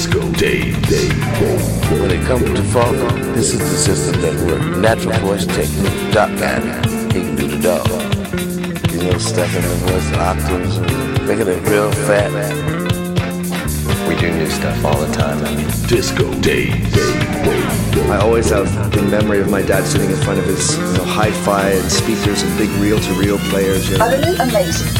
Disco Day, day, day. When it comes to funk, this is the system that works. Natural voice technique. Doc got it. He can do the dog. You know, stepping the voice octaves, making it real fat. We do new stuff all the time. Disco Day, day, day, day. I always have the memory of my dad sitting in front of his you know, hi-fi and speakers and big reel-to-reel players. You know. Utterly amazing.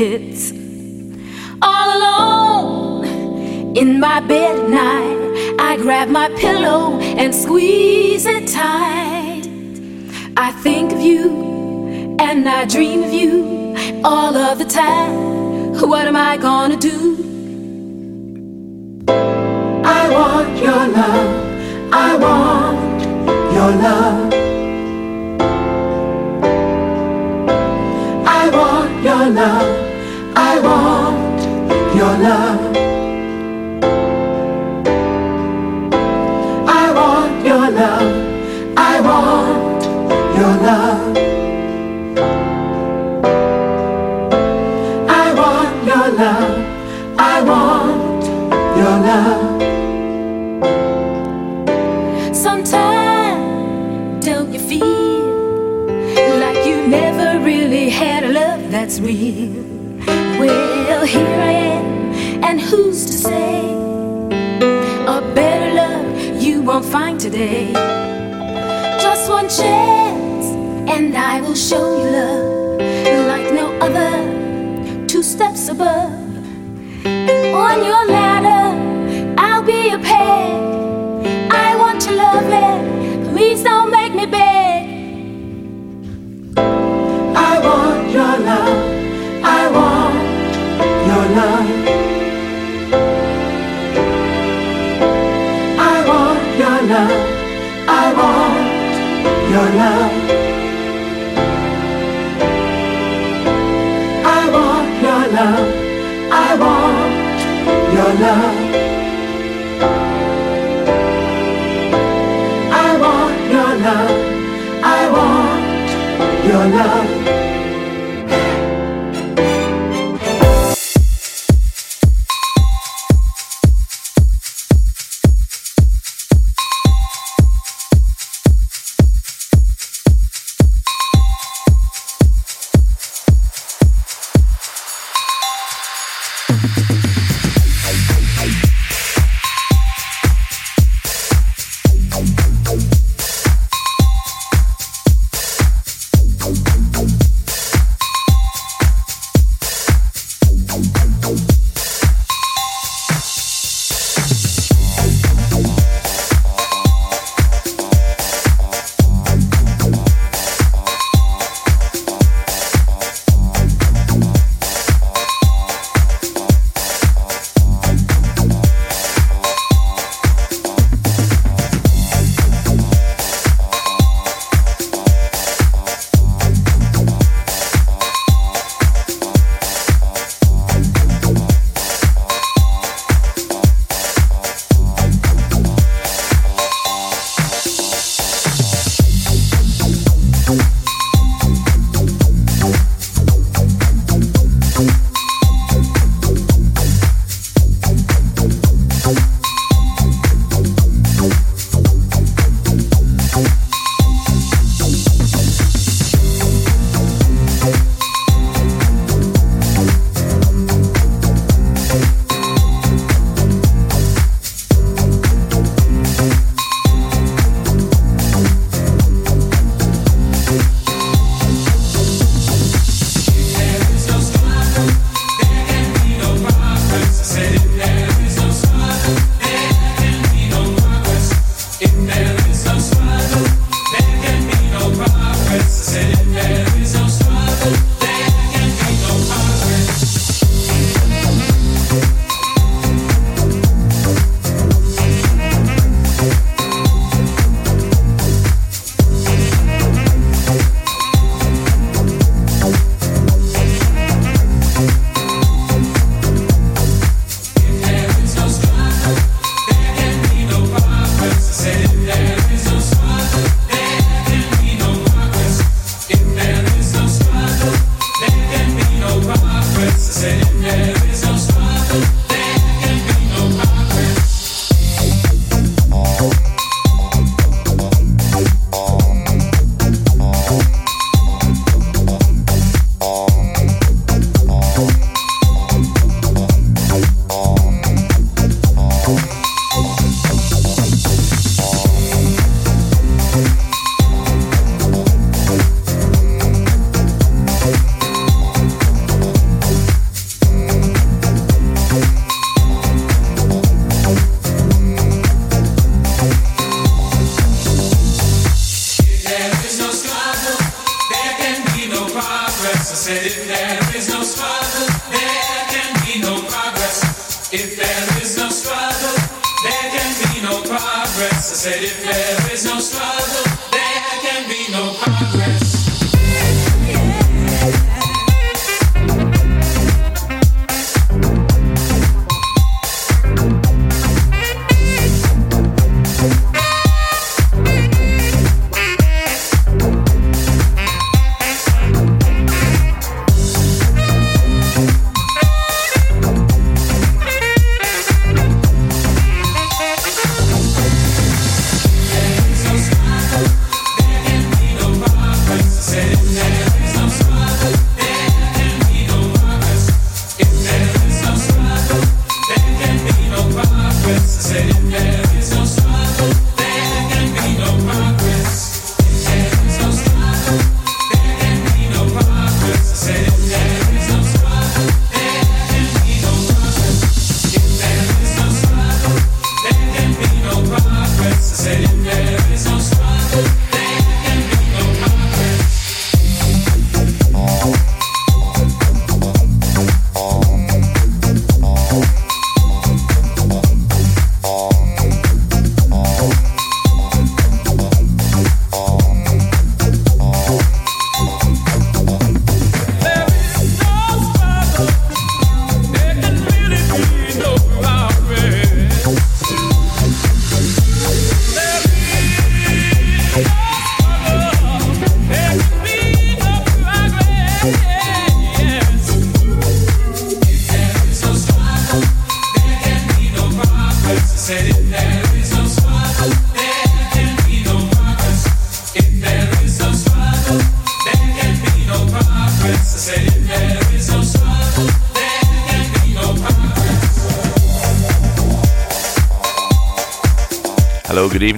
All alone in my bed at night, I grab my pillow and squeeze it tight. I think of you and I dream of you all of the time. What am I gonna do? I want your love. I want your love. I want your love. I want your love. I want your love. I want your love. I want your love. I want your love. Sometimes don't you feel like you never really had a love that's real? Here I am, and who's to say a better love you won't find today? Just one chance, and I will show you love like no other. Two steps above, on your ladder, love.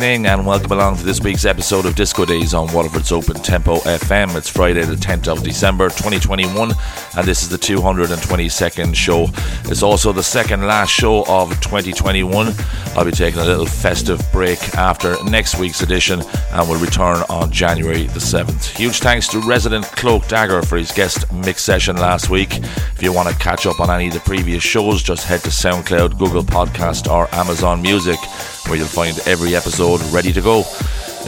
Evening, and welcome along to this week's episode of Disco Days on Waterford's Open Tempo FM. It's Friday, the 10th of December 2021, and this is the 222nd show. It's also the second last show of 2021. I'll be taking a little festive break after next week's edition, and will return on January the 7th. Huge thanks to resident Cloak Dagger for his guest mix session last week. If you want to catch up on any of the previous shows, just head to SoundCloud, Google Podcast, or Amazon Music where you'll find every episode ready to go.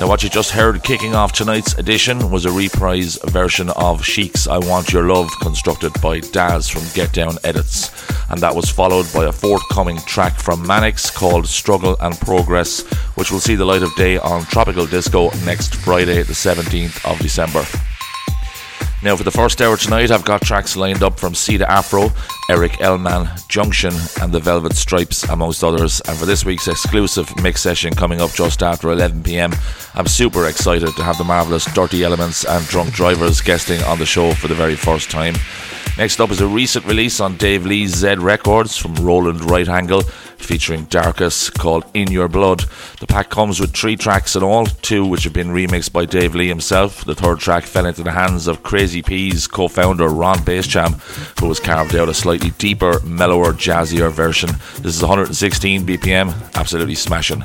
Now, what you just heard kicking off tonight's edition was a reprise version of Chic's I Want Your Love, constructed by Daz from Get Down Edits. And that was followed by a forthcoming track from Manix called Struggle and Progress, which will see the light of day on Tropical Disco next Friday, the 17th of December. Now, for the first hour tonight, I've got tracks lined up from Ceda Afro, Eric Elman, Junction, and the Velvet Stripes, amongst others. And for this week's exclusive mix session coming up just after 11 pm, I'm super excited to have the marvellous Dirty Elements and Drunk Drivers guesting on the show for the very first time. Next up is a recent release on Dave Lee's Z Records from Roland Right Angle featuring Darkus called In Your Blood. The pack comes with three tracks in all, two which have been remixed by Dave Lee himself. The third track fell into the hands of Crazy P's co founder Ron Basejam, who has carved out a slightly deeper, mellower, jazzier version. This is 116 BPM, absolutely smashing.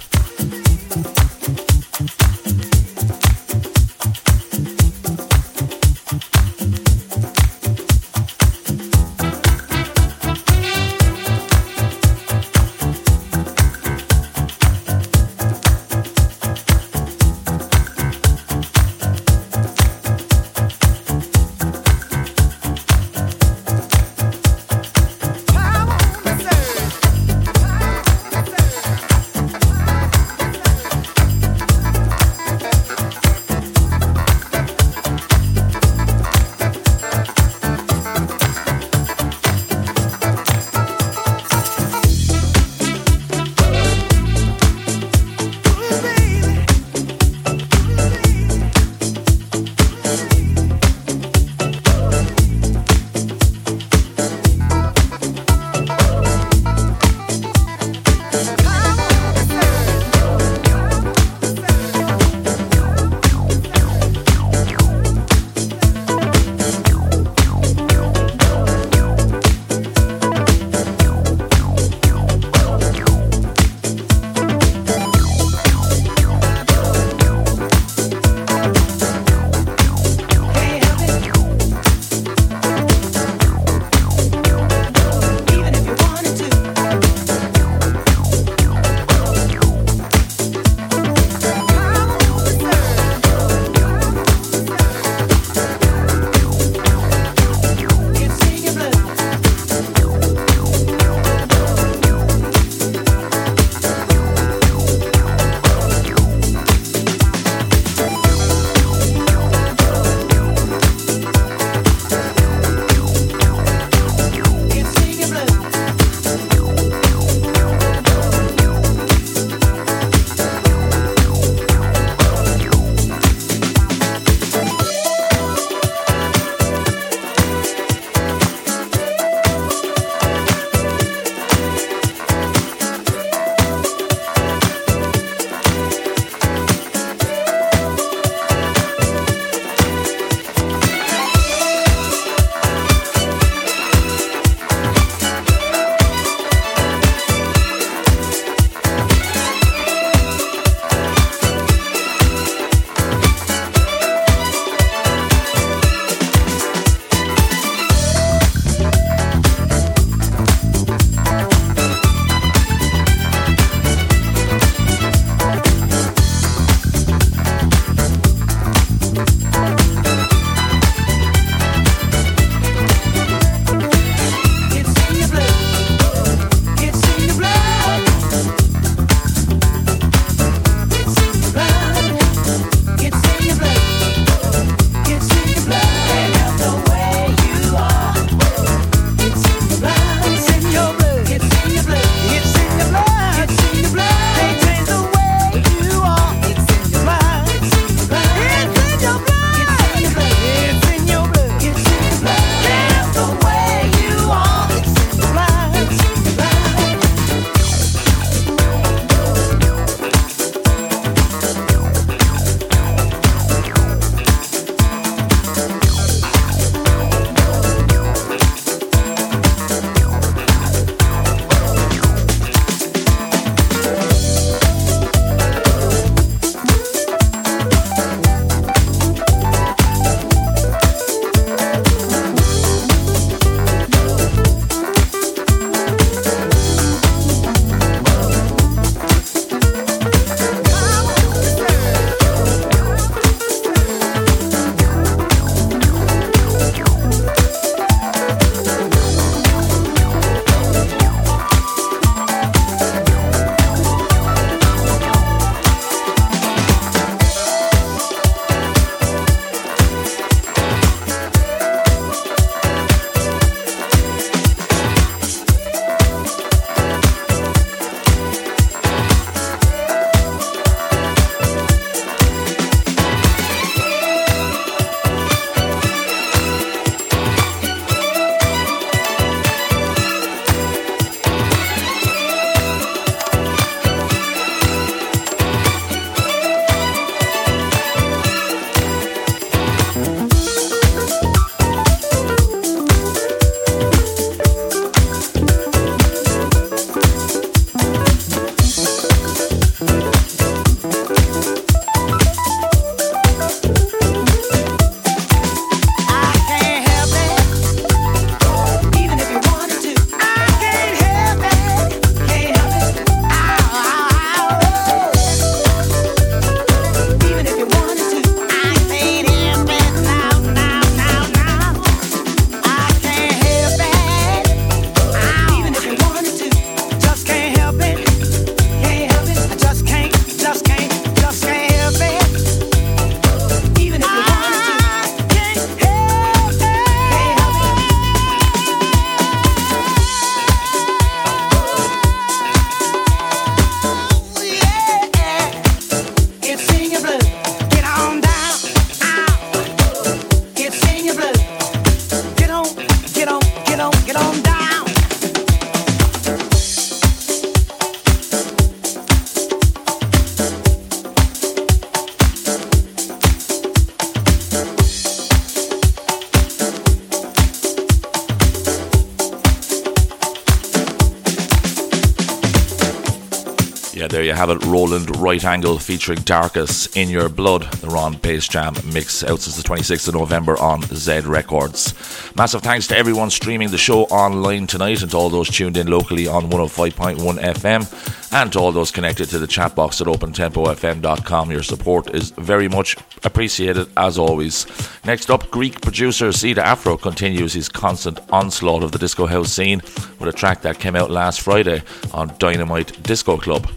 Have it. Roland Right Angle featuring Darkus in Your Blood, the Ron Basejam mix out since the 26th of November on Z Records. Massive thanks to everyone streaming the show online tonight and to all those tuned in locally on 105.1 FM and to all those connected to the chat box at opentempofm.com. Your support is very much appreciated as always. Next up, Greek producer Ceda Afro continues his constant onslaught of the disco house scene with a track that came out last Friday on Dynamite Disco Club.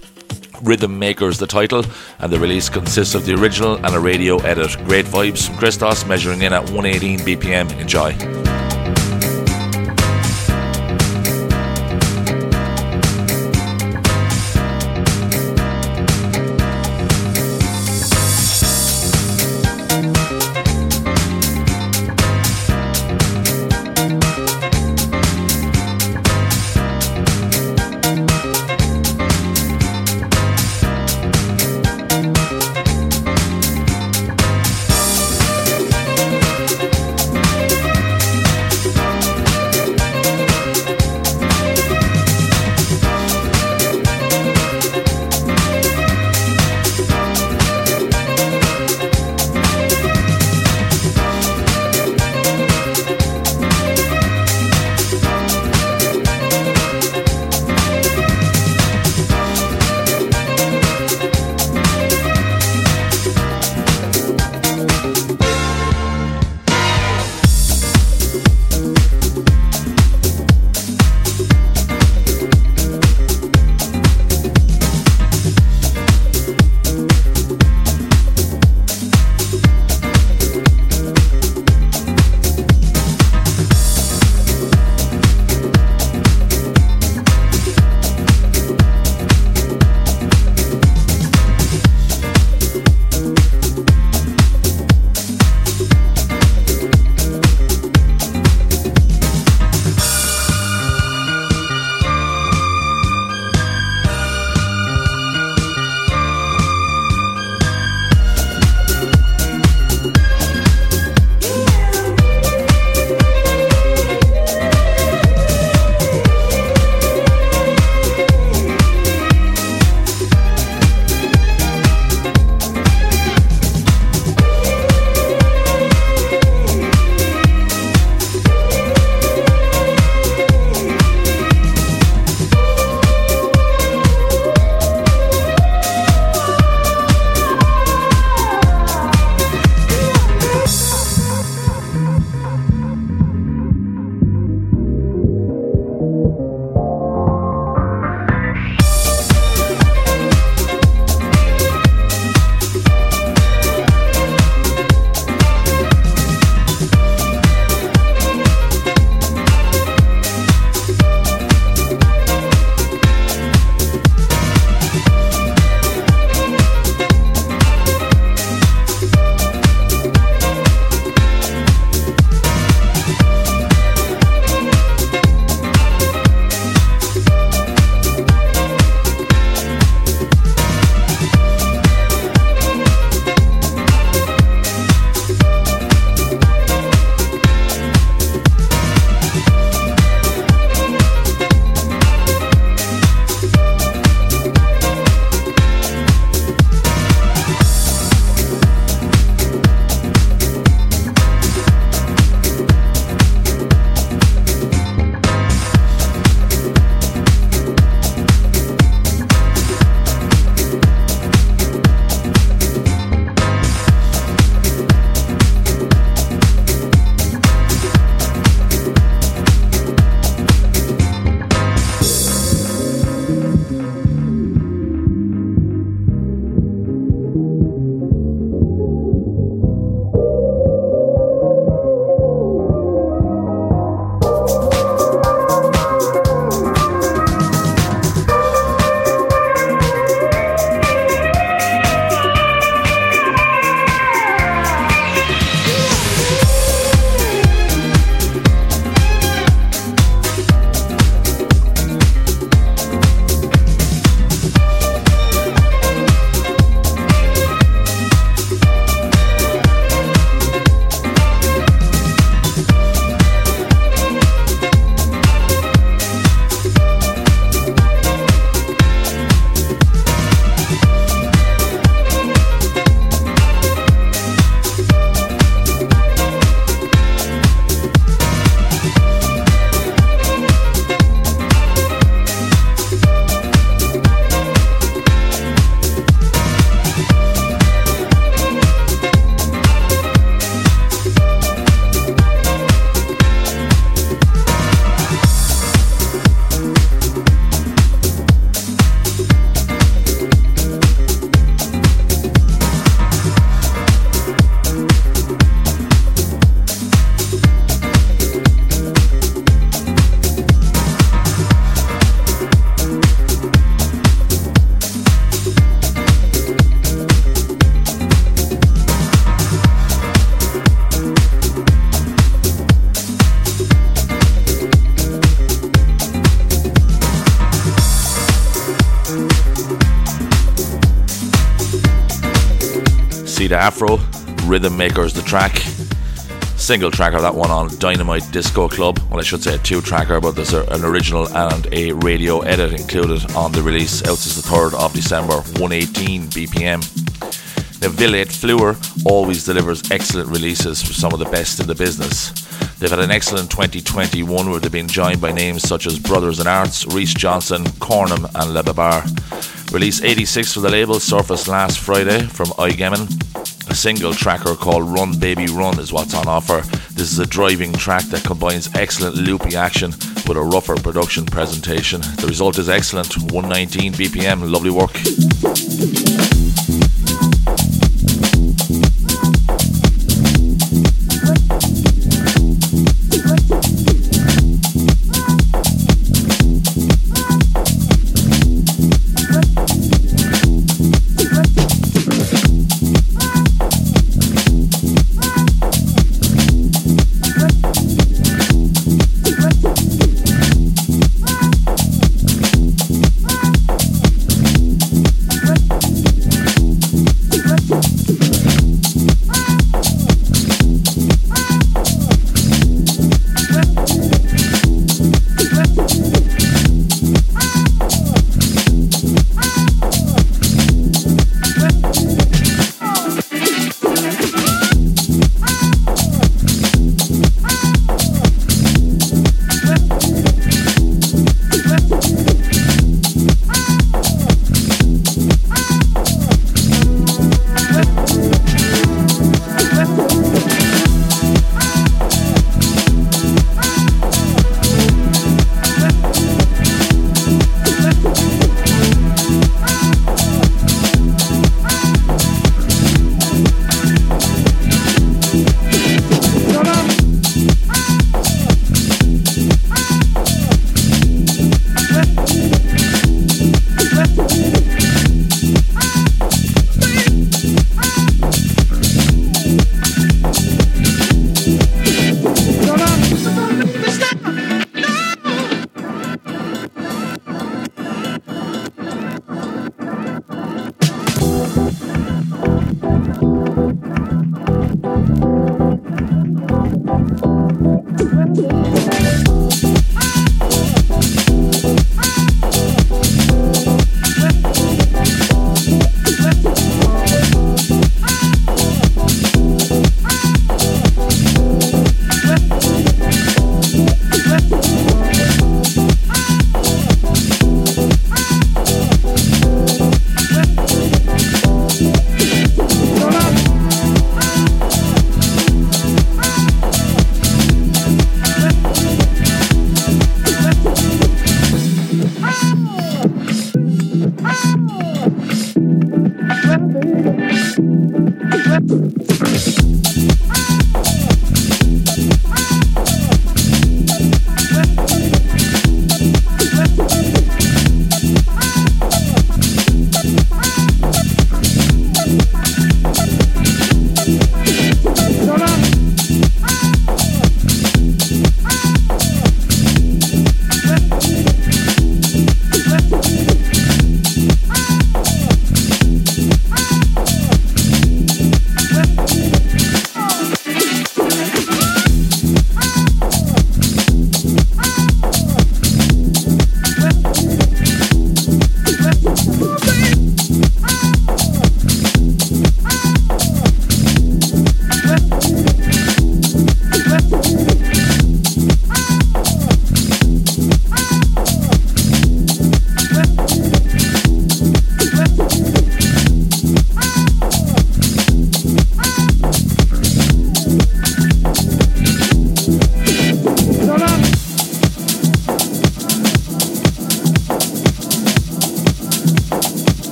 Rhythm Makers, the title, and the release consists of the original and a radio edit. Great vibes from Christos, measuring in at 118 BPM. Enjoy. Afro, Rhythm Makers the track. Single tracker, that one on Dynamite Disco Club. Well, I should say a two tracker, but there's a, an original and a radio edit included on the release out since the 3rd of December, 118 BPM. The Villette Fleur always delivers excellent releases for some of the best in the business. They've had an excellent 2021 where they've been joined by names such as Brothers in Arts, Reese Johnson, Cornum, and Le Babar. Release 86 for the label surfaced last Friday from iGemin. A single tracker called Run Baby Run is what's on offer. This is a driving track that combines excellent loopy action with a rougher production presentation. The result is excellent 119 BPM, lovely work.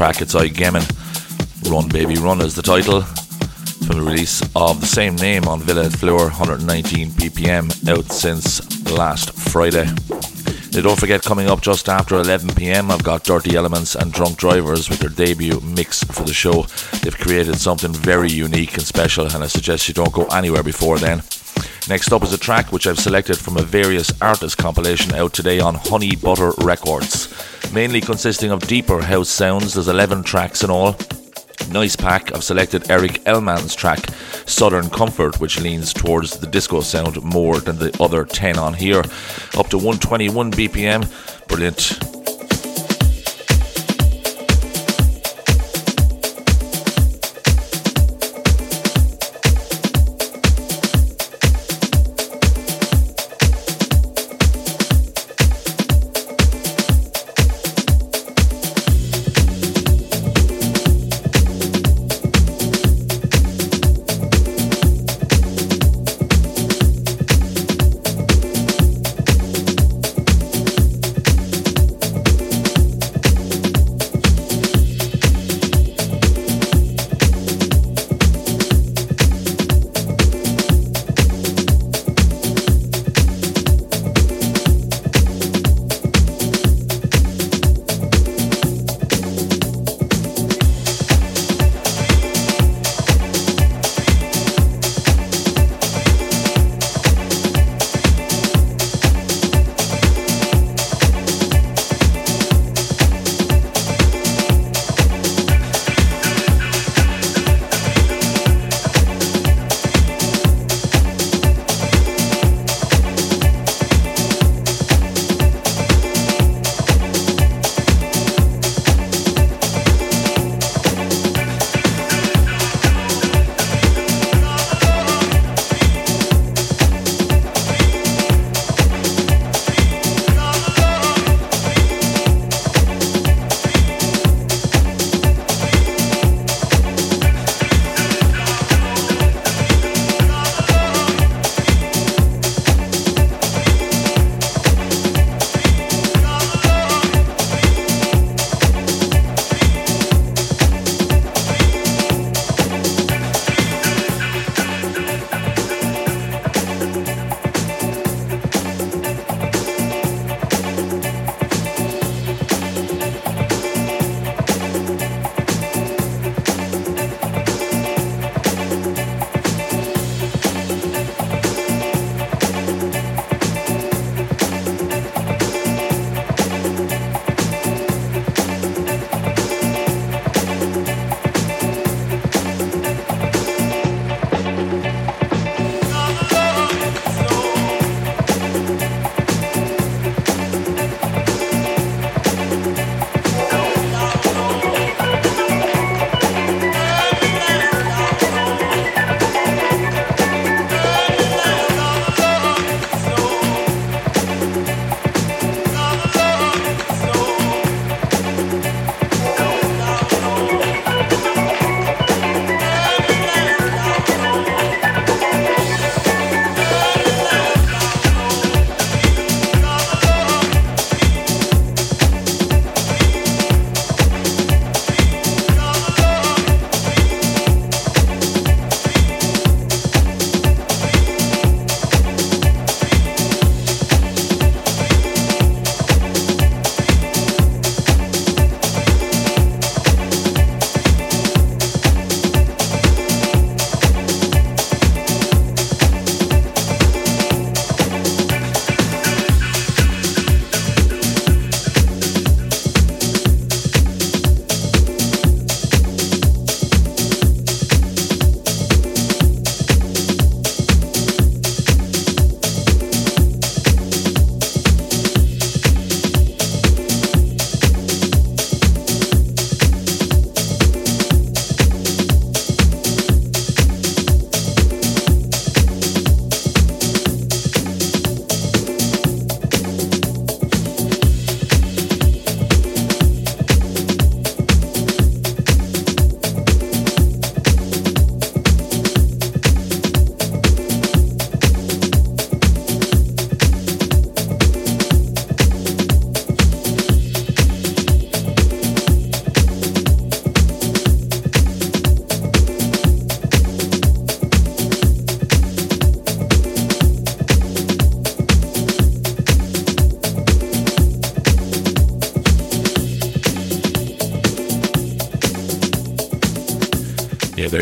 track. It's iGemin. Run Baby Run is the title. From the release of the same name on Villette Fleur, 119 BPM, out since last Friday. Now, don't forget, coming up just after 11 pm, I've got Dirty Elements and Drunk Drivers with their debut mix for the show. They've created something very unique and special, and I suggest you don't go anywhere before then. Next up is a track which I've selected from a various artist compilation out today on Honey Butter Records, mainly consisting of deeper house sounds. There's 11 tracks in all. Nice pack. I've selected Eric Elman's track Southern Comfort, which leans towards the disco sound more than the other 10 on here. Up to 121 BPM. Brilliant.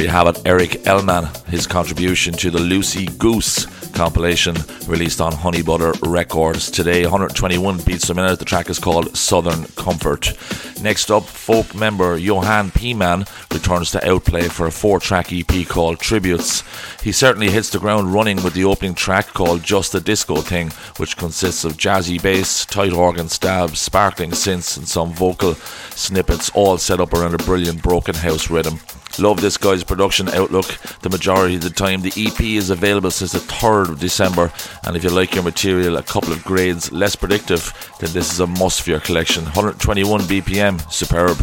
Have it, Eric Elman, his contribution to the Lucy Goose compilation released on Honey Butter Records. Today, 121 beats a minute. The track is called Southern Comfort. Next up, folk member Johan P-Man returns to Outplay for a four track EP called Tributes. He certainly hits the ground running with the opening track called Just a Disco Thing, which consists of jazzy bass, tight organ stabs, sparkling synths, and some vocal snippets, all set up around a brilliant broken house rhythm. Love this guy's production outlook. The majority of the time, the EP is available since the 3rd of December, and if you like your material a couple of grades less predictive, then this is a must for your collection. 121 BPM, superb.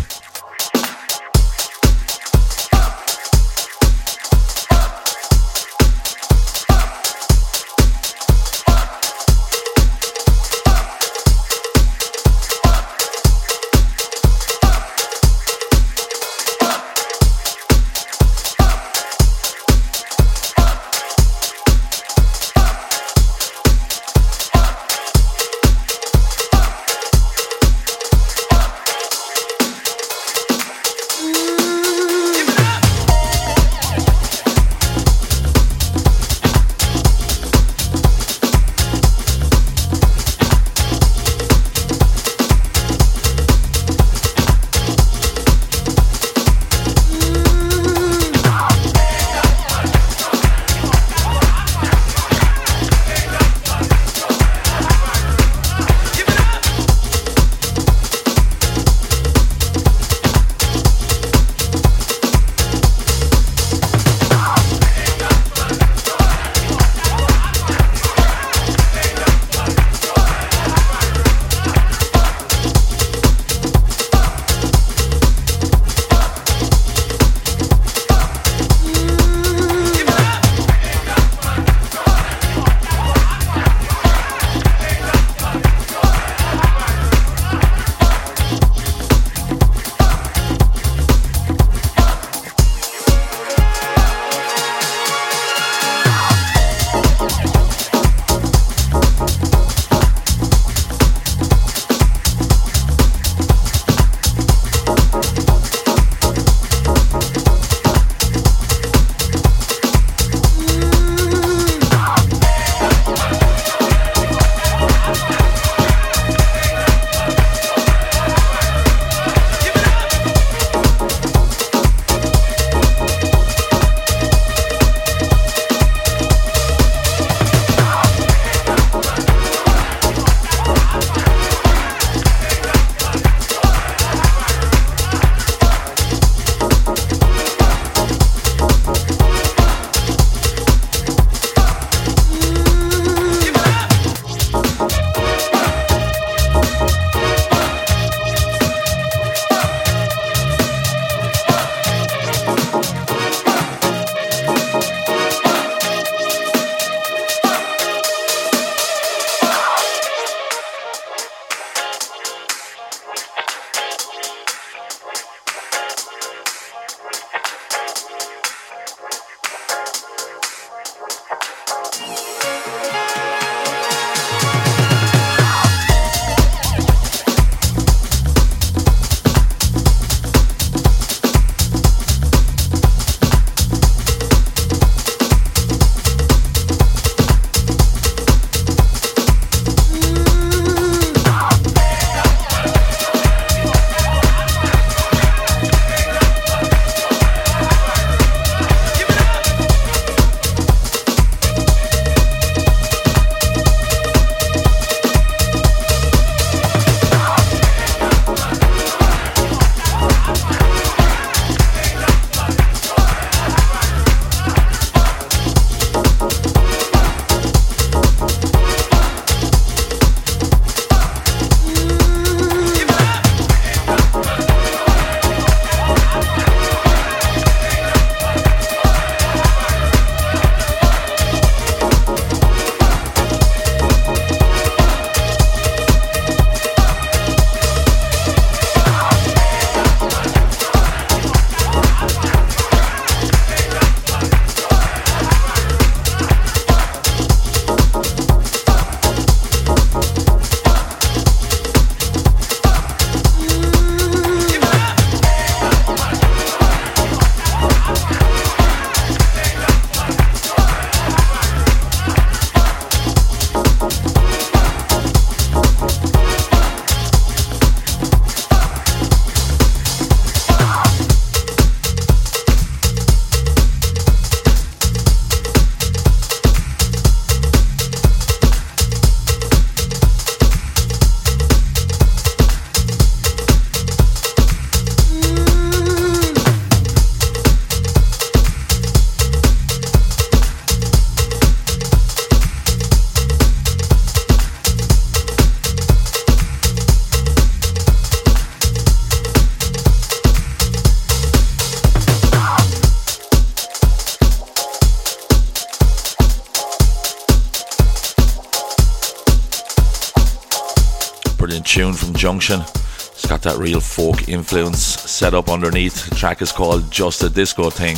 Junction. It's got that real folk influence set up underneath. The track is called Just a Disco Thing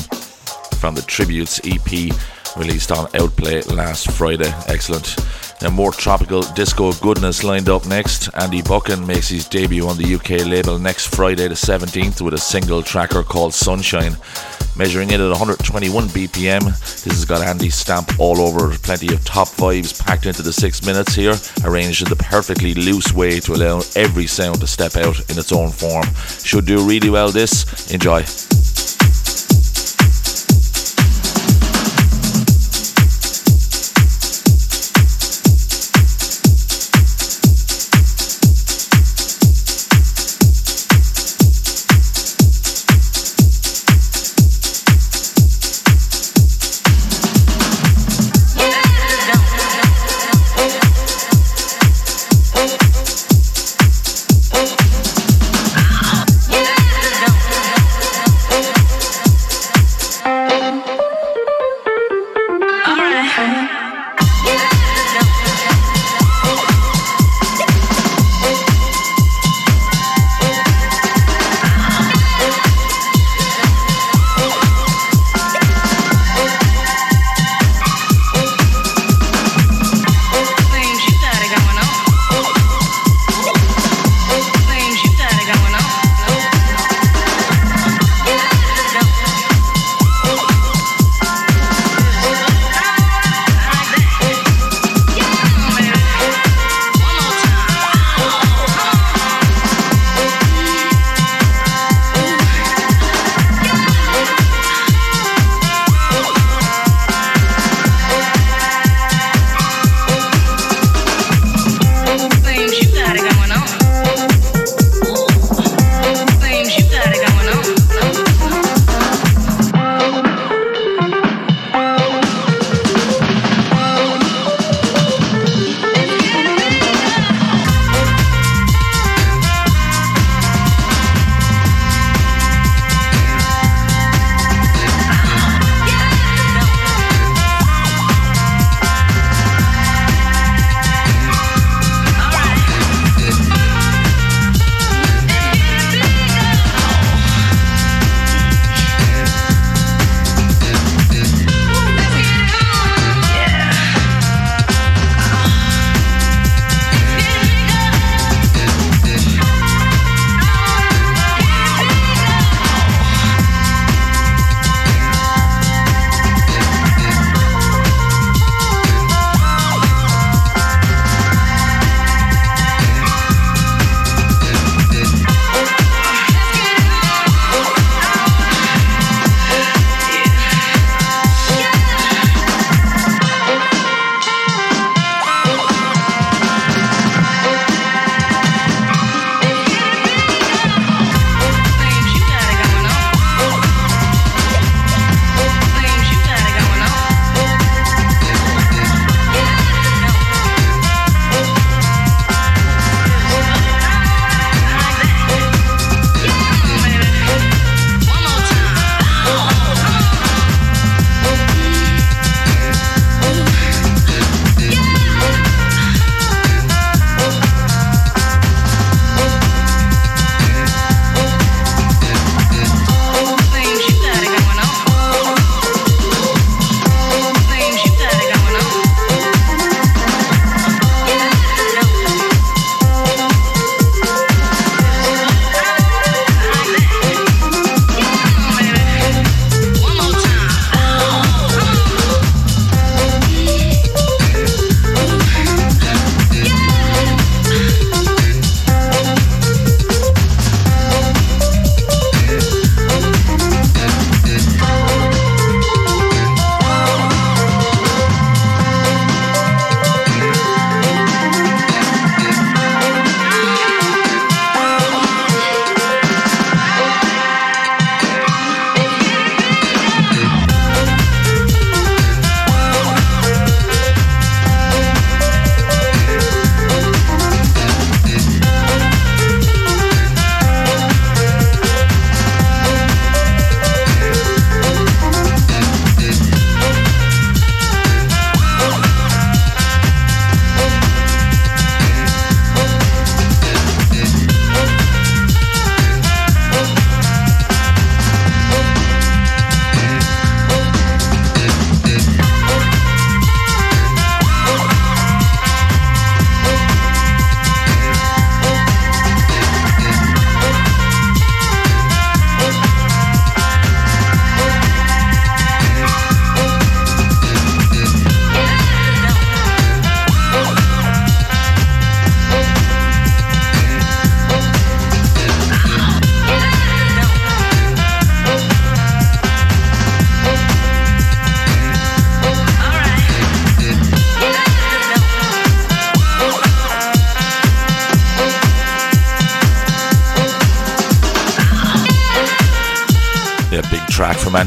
from the Tributes EP released on Outplay last Friday. Excellent. Now, more tropical disco goodness lined up next. Andy Buchan makes his debut on the UK label next Friday, the 17th, with a single tracker called Sunshine. Measuring in at 121 BPM, this has got Andy's stamp all over. Plenty of top vibes packed into the six minutes here, arranged in the perfectly loose way to allow every sound to step out in its own form. Should do really well this. Enjoy.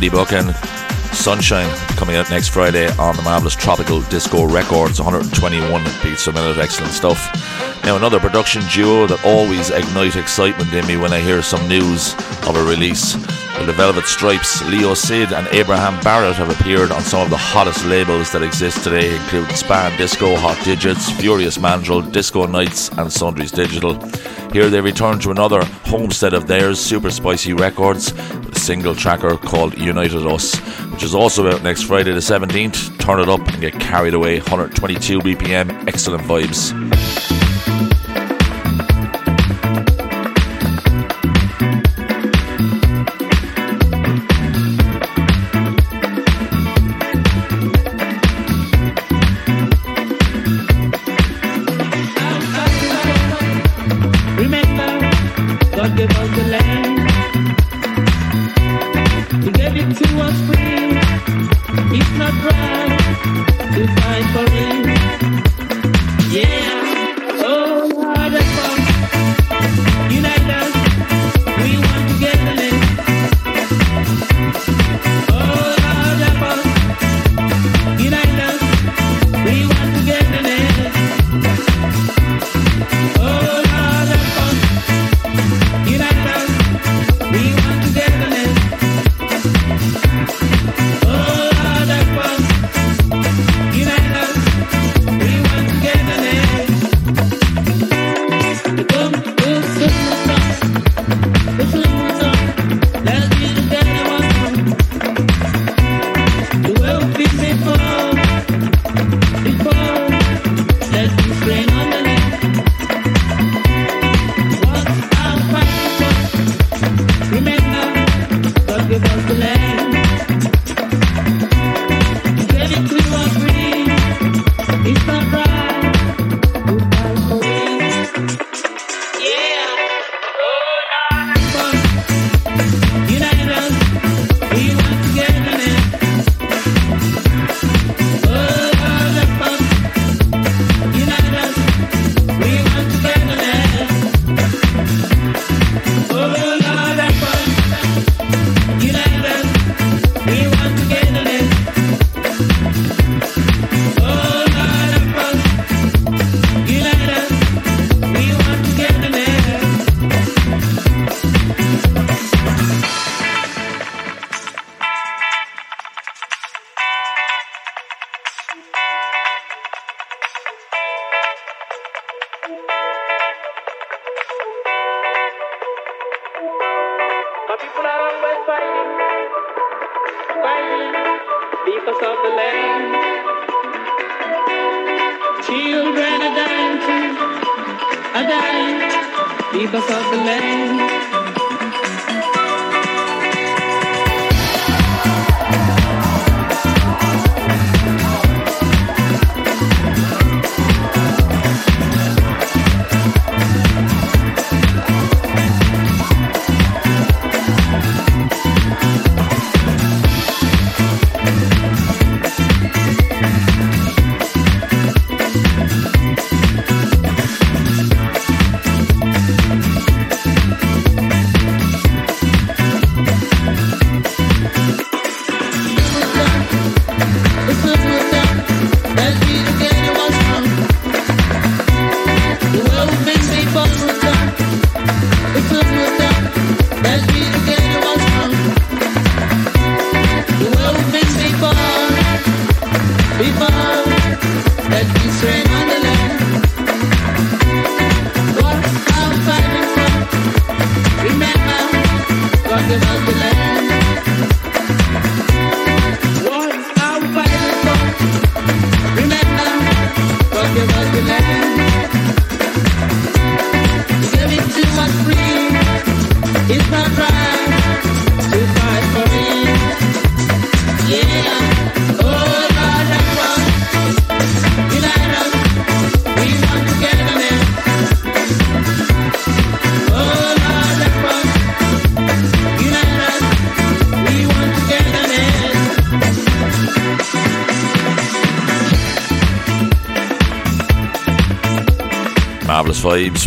Andy Buchan. Sunshine coming out next Friday on the marvelous Tropical Disco Records. 121 beats a minute, excellent stuff. Now, another production duo that always ignite excitement in me when I hear some news of a release. The Velvet Stripes, Leo Sid, and Abraham Barrett have appeared on some of the hottest labels that exist today, including Span Disco, Hot Digits, Furious Mandrill, Disco Nights, and Sundries Digital. Here they return to another homestead of theirs, Super Spicy Records, single tracker called United Us, which is also out next Friday the 17th. Turn it up and get carried away. 122 BPM, excellent vibes.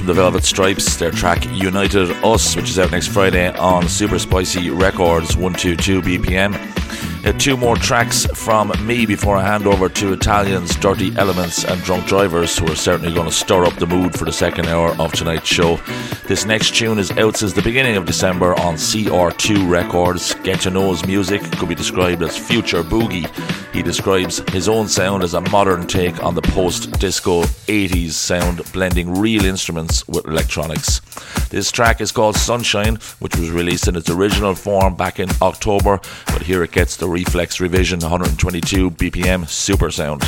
From the Velvet Stripes, their track United Us, which is out next Friday on Super Spicy Records 122 BPM. Uh, two more tracks from me before I hand over to Italians, Dirty Elements, and Drunk Drivers, who are certainly going to stir up the mood for the second hour of tonight's show. This next tune is out since the beginning of December on CR2 Records. Get to know Know's music could be described as future boogie. Describes his own sound as a modern take on the post disco 80s sound, blending real instruments with electronics. This track is called Sunshine, which was released in its original form back in October, but here it gets the Reflex Revision 122 BPM Super Sound.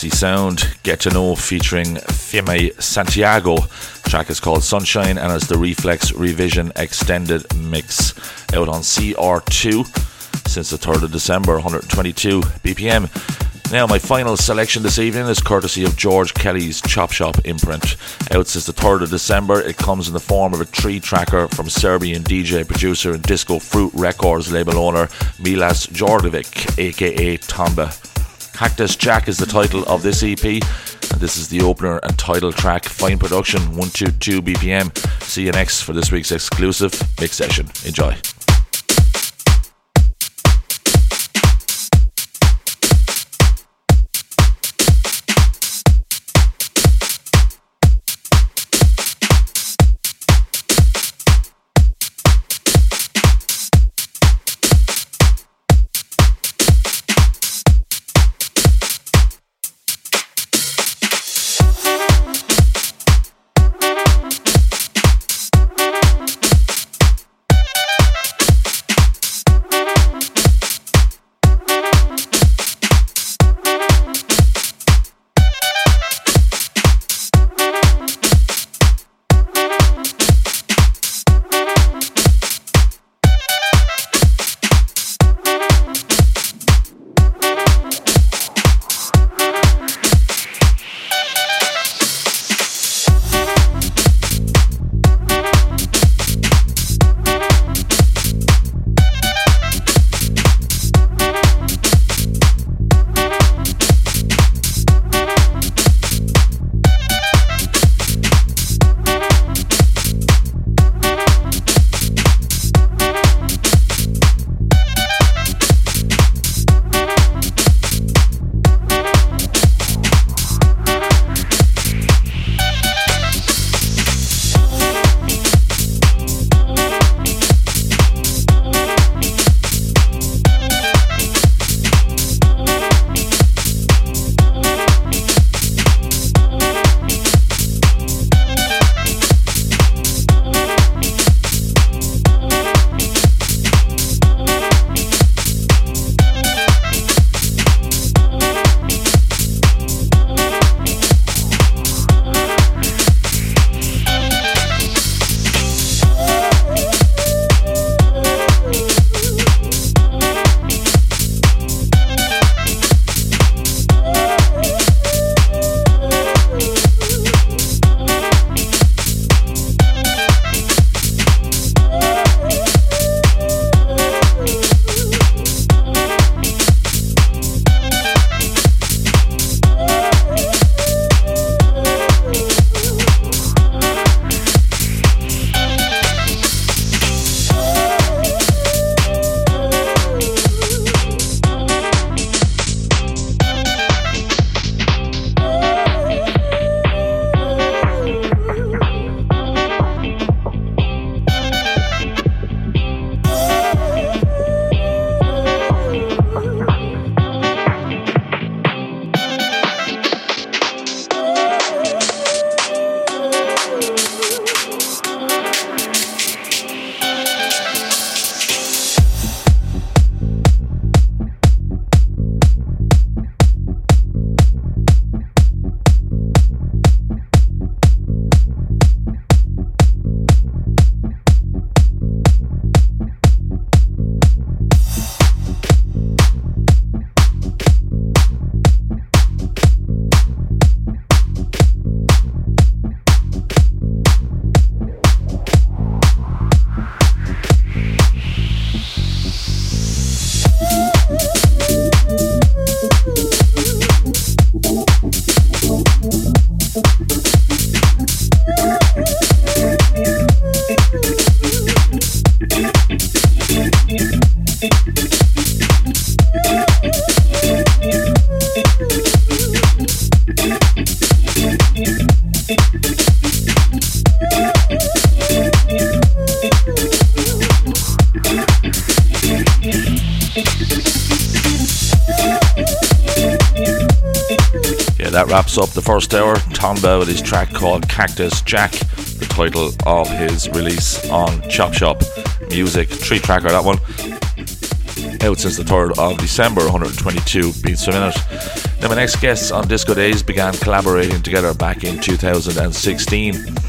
Classy sound. Get to know featuring Fime Santiago. track is called Sunshine and it's the Reflex Revision Extended Mix out on CR2 since the 3rd of December, 122 BPM. Now, my final selection this evening is courtesy of George Kelly's Chop Shop imprint. Out since the 3rd of December, it comes in the form of a tree tracker from Serbian DJ, producer, and Disco Fruit Records label owner Milos Djordjevic, aka Tomba. Cactus Jack is the title of this EP, and this is the opener and title track. Fine production, 122 BPM. See you next for this week's exclusive mix session. Enjoy. First hour. Tomba with his track called Cactus Jack, the title of his release on Chop Shop Music. Tree tracker, that one. Out since the 3rd of December, 122 beats a minute. Now, my next guests on Disco Days began collaborating together back in 2016.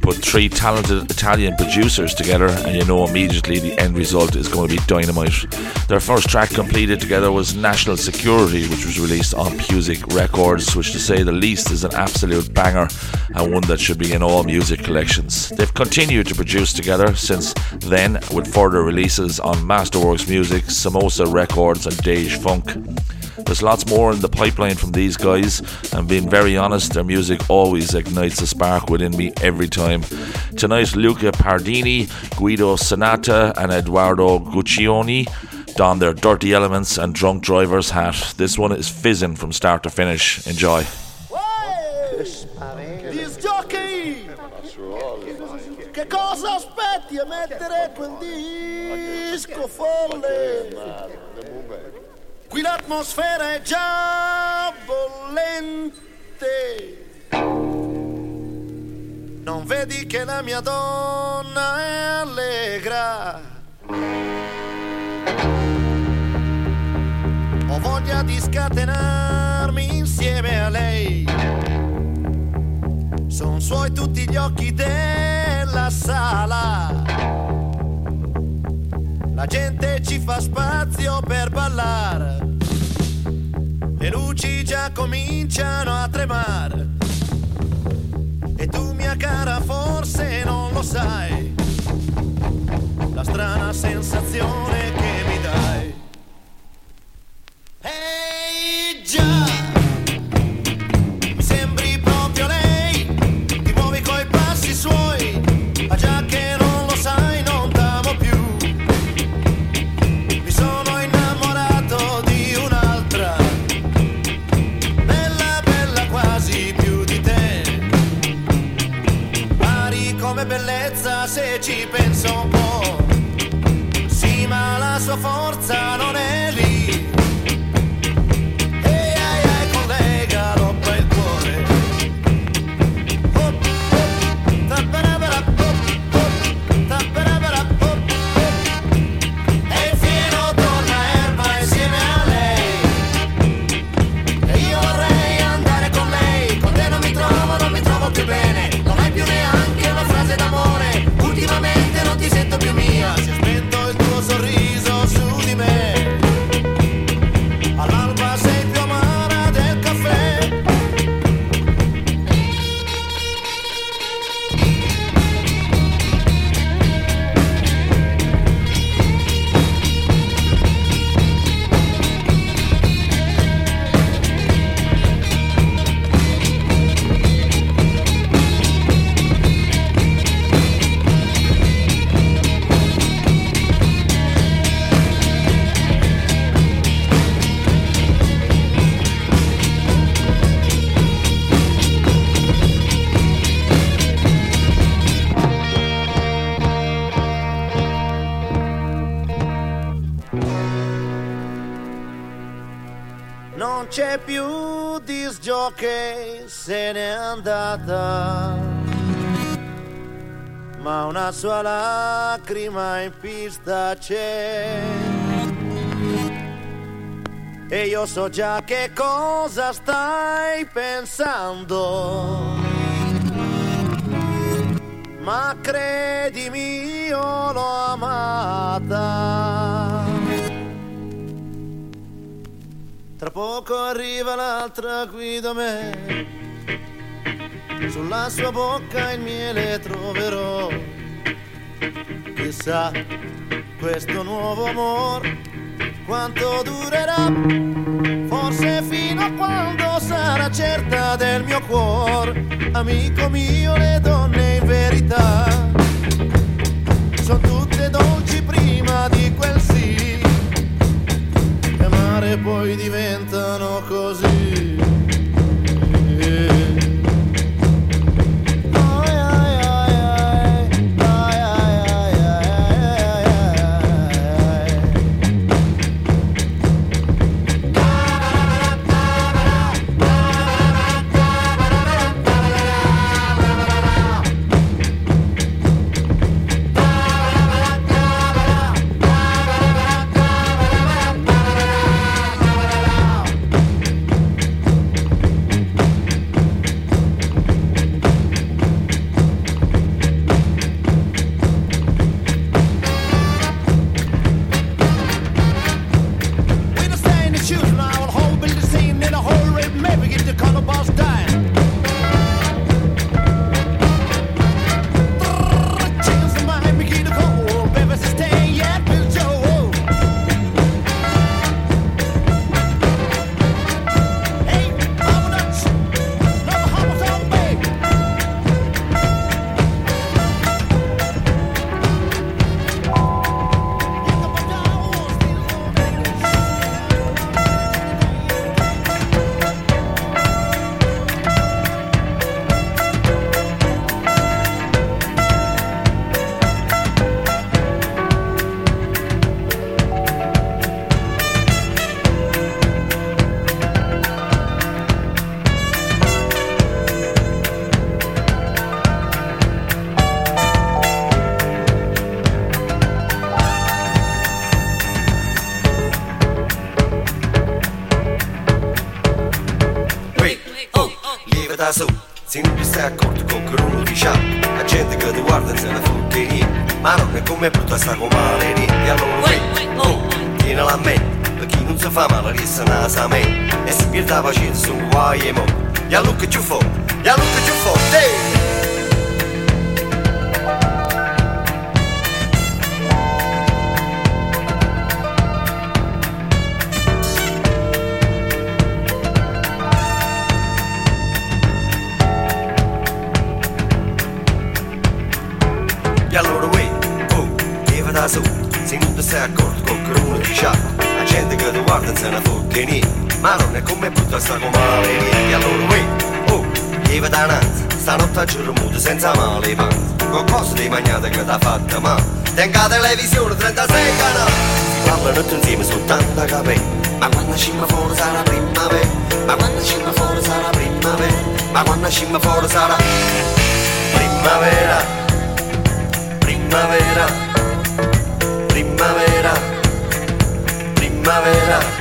Put three talented Italian producers together, and you know immediately the end result is going to be dynamite. Their first track completed together was National Security, which was released on Pusic Records, which to say the least is an absolute banger and one that should be in all music collections. They've continued to produce together since then with further releases on Masterworks Music, Samosa Records, and Dej Funk. There's lots more in the pipeline from these guys, and being very honest, their music always ignites a spark within me every time. Tonight, Luca Pardini, Guido Sanata, and Eduardo Guccioni don their dirty elements and drunk driver's hat. This one is fizzing from start to finish. Enjoy. Che cosa aspetti a mettere quel disco folle? Qui l'atmosfera è già bollente. Non vedi che la mia donna è allegra. Ho voglia di scatenarmi insieme a lei. Sono suoi tutti gli occhi della sala la gente ci fa spazio per ballare. Le luci già cominciano a tremare. E tu mia cara forse non lo sai. La strana sensazione che mi dai. Hey, già! Forza non andata, ma una sua lacrima in pista c'è. E io so già che cosa stai pensando. Ma credimi, io l'ho amata. Tra poco arriva l'altra qui da me. Sulla sua bocca il miele troverò. Chissà questo nuovo amor quanto durerà. Forse fino a quando sarà certa del mio cuore. Amico mio, le donne in verità sono tutte dolci prima di quel sì mare poi diventano così. Che ti guarda se ne fotte niente Ma non è come brutta sta con male E allora vedi, oh, tieni la mente Per chi non si fa male resta nasa a me. E si pierde la pazienza guai e mo. E allora che ci fa, e allora che ci fa, hey! Sta con male E allora uè, oh, che va da nanza Stanotte a giorno muto senza male panza Qualcosa di mangiata che t'ha fatta male Tenga televisione 36 canali. Si parlano tutti insieme su tanta capelli Ma quando scimma fuori sarà primavera. Ma quando scimma fuori sarà primavera. Ma quando scimma fuori sarà primavera. Primavera, primavera, primavera.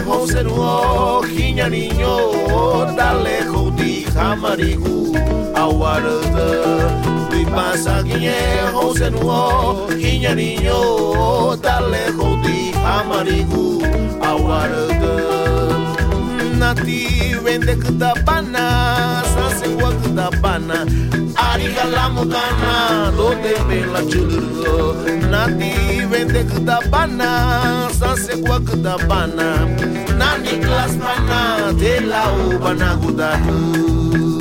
Roseruo, Quinha Niño, Dale Jodi, Jamarigu, Awarada, Masaguie, Roseruo, Quinha Niño, Dale Jodi, Jamarigu, Awarada. Nati vende kutapana, sase kwa kutapana, ari kalamu kana, dote bela chulu. Nati vende kutapana, sase kwa kutapana, nani klas pana, te la ubana gudatu.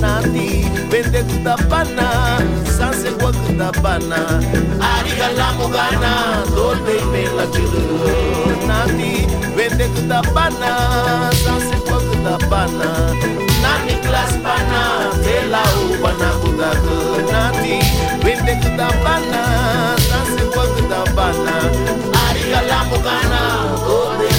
Nati vende kutapana Sanse kwa kutapana Ari kalamu gana Dode mela churu Nati vende kutapana Sanse kwa kutapana Nani klas pana Tela ubana kudaku. Nati vende kutapana Sanse kwa kutapana Ari kalamu gana Dode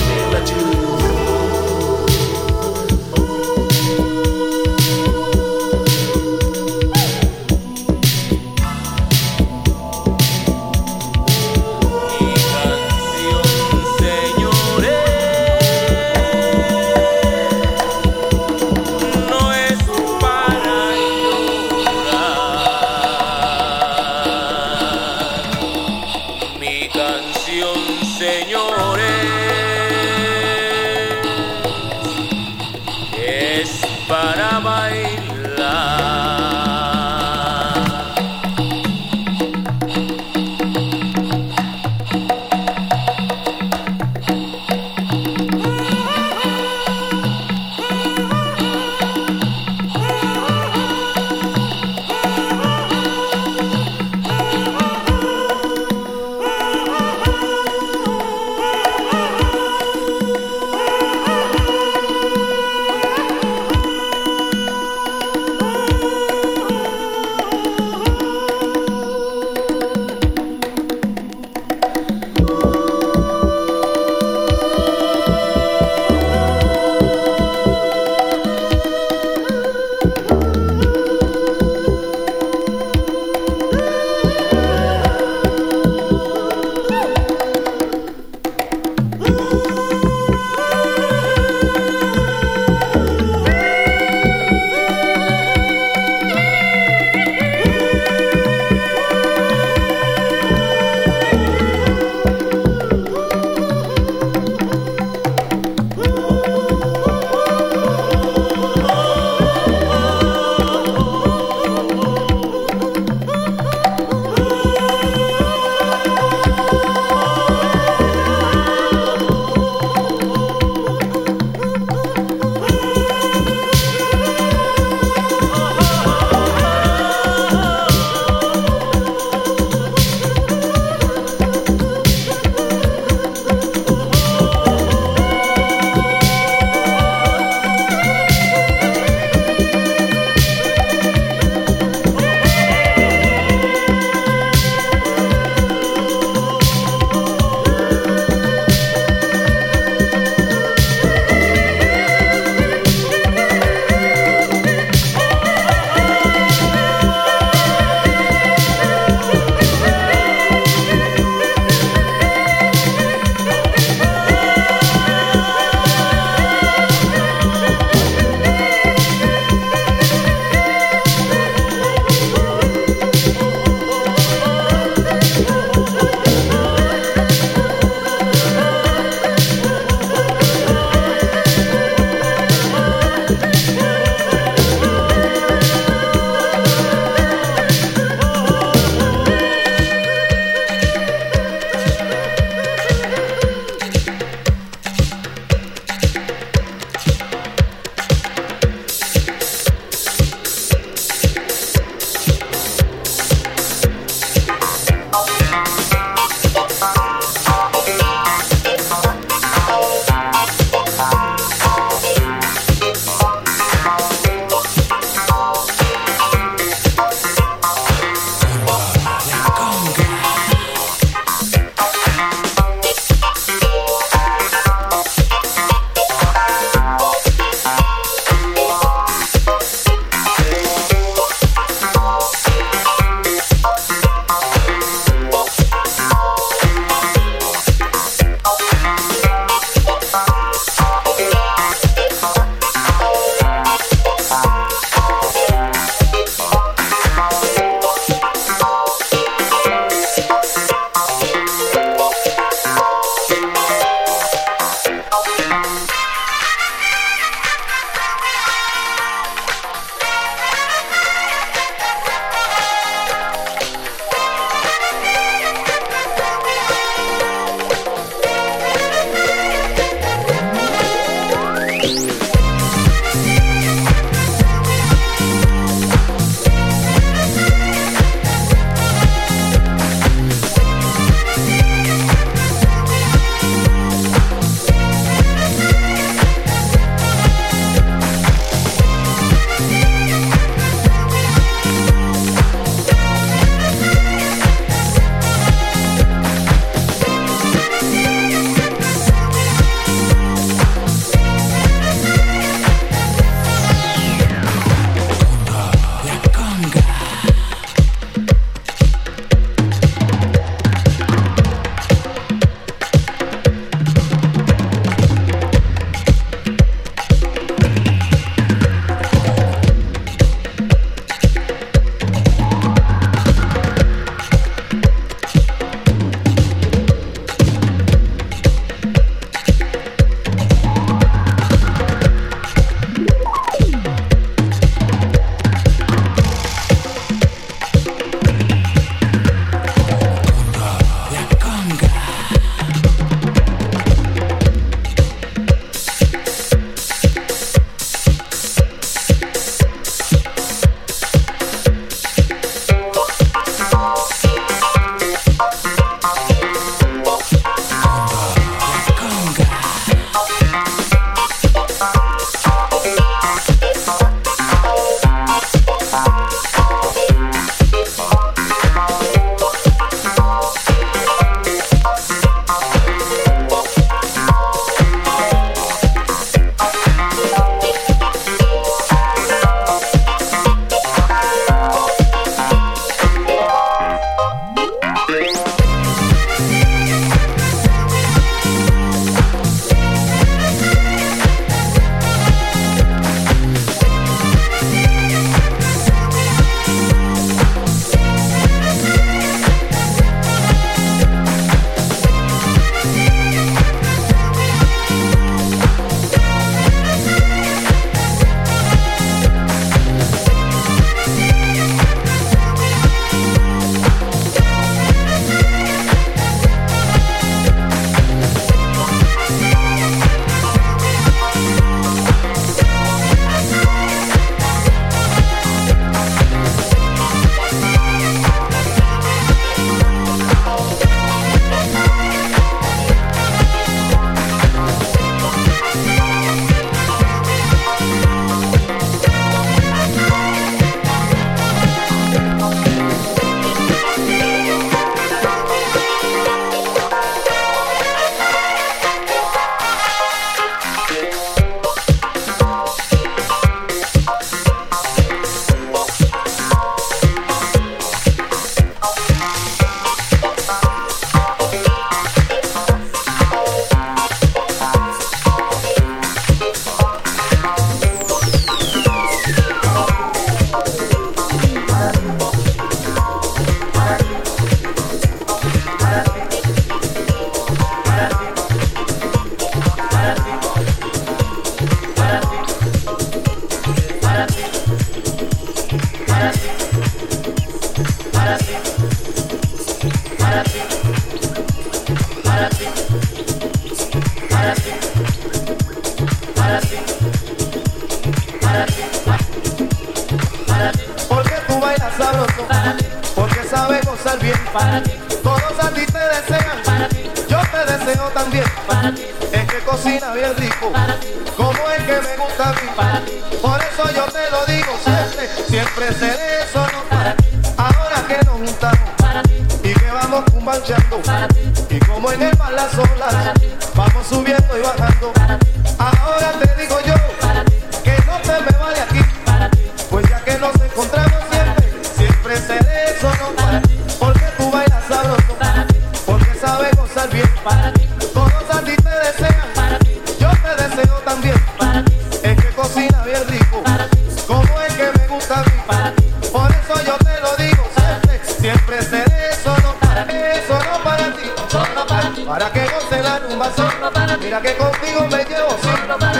Mira que contigo me llevo sí.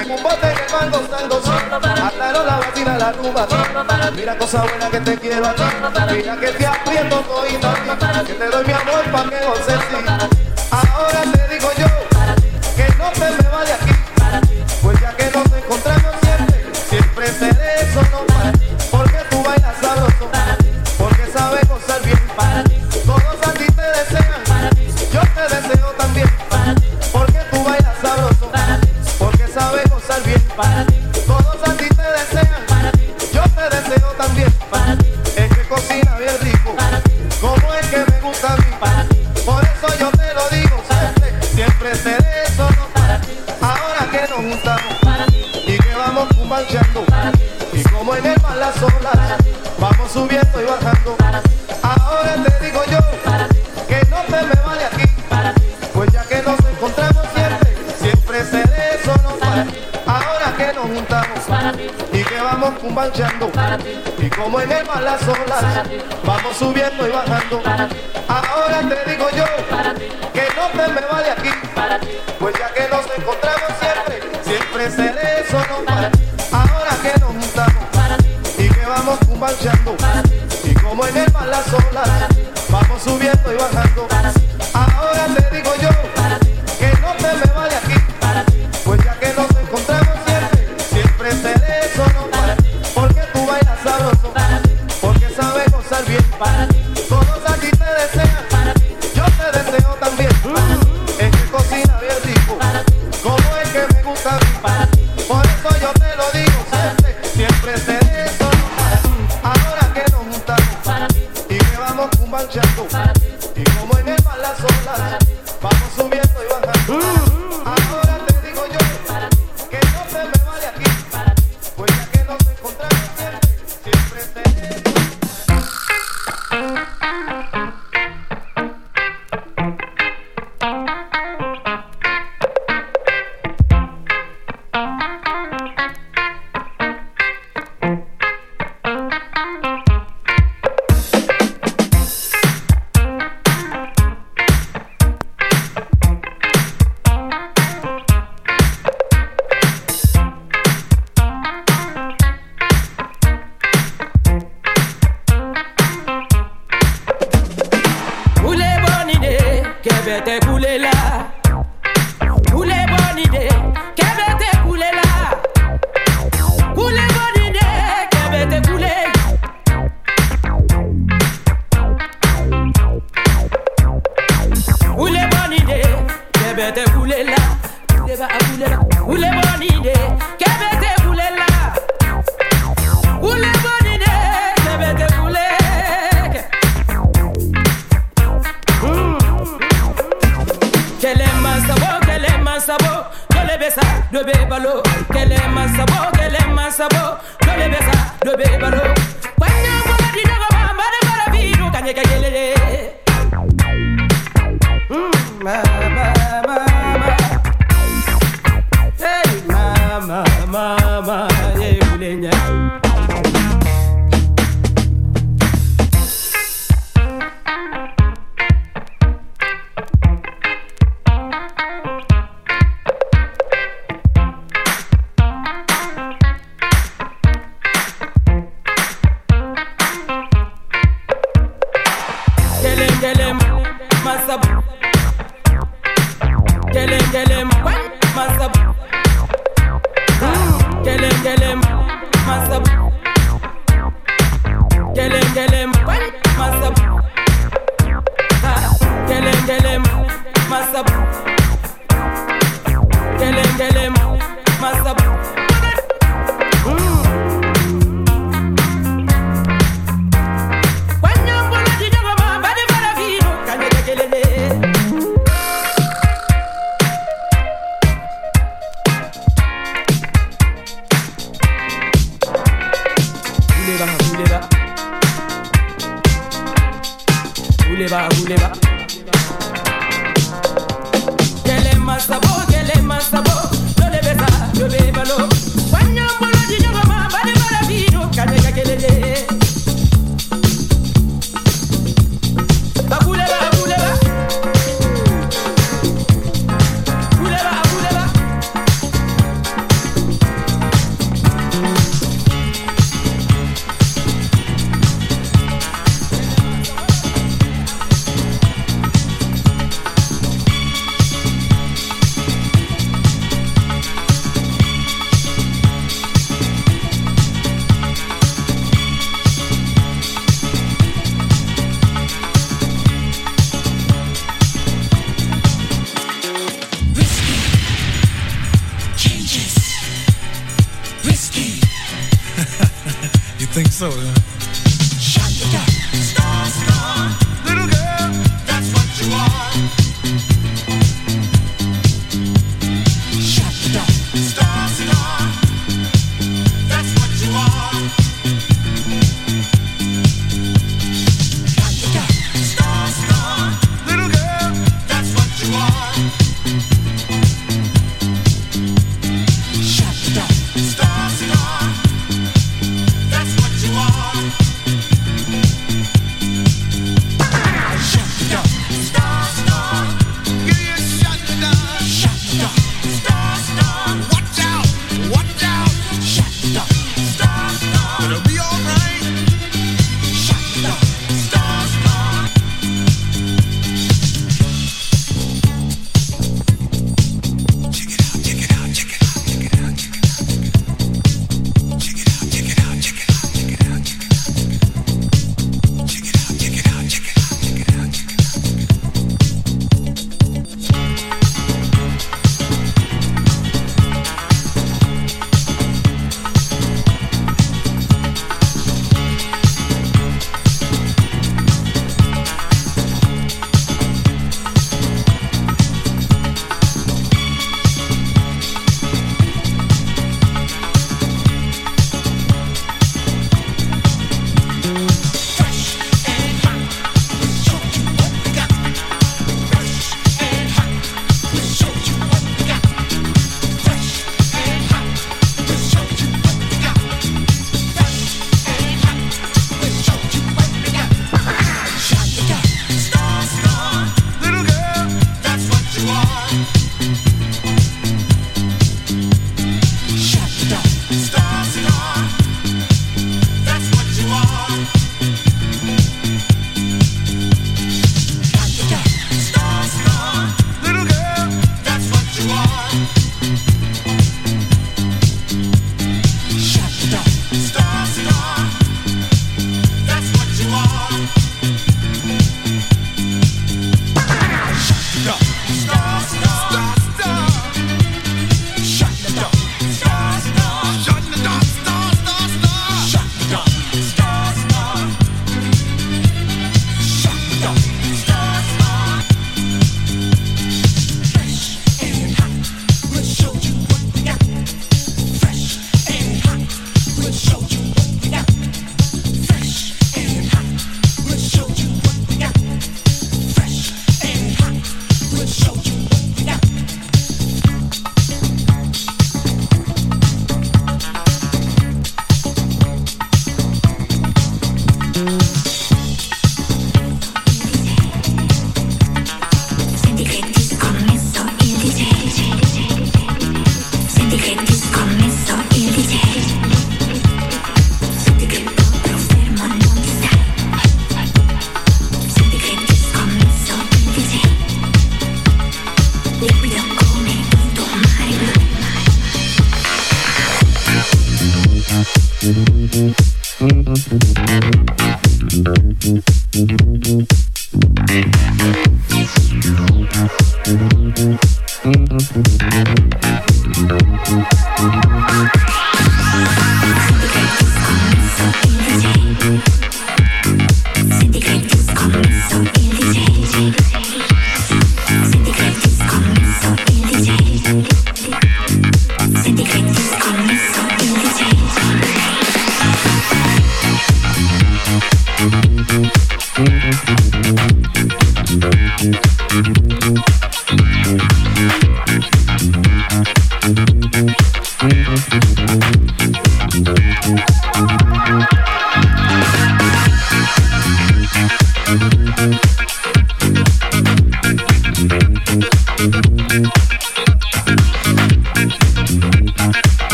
En un bote que el mar gozando sí. Aclaro la vacina, la rumba. Mira cosa buena que te quiero a ti. Mira que te aprieto todita a ti. Que te doy mi amor pa' que goces sí. como en el palazo, vamos subiendo y bajando.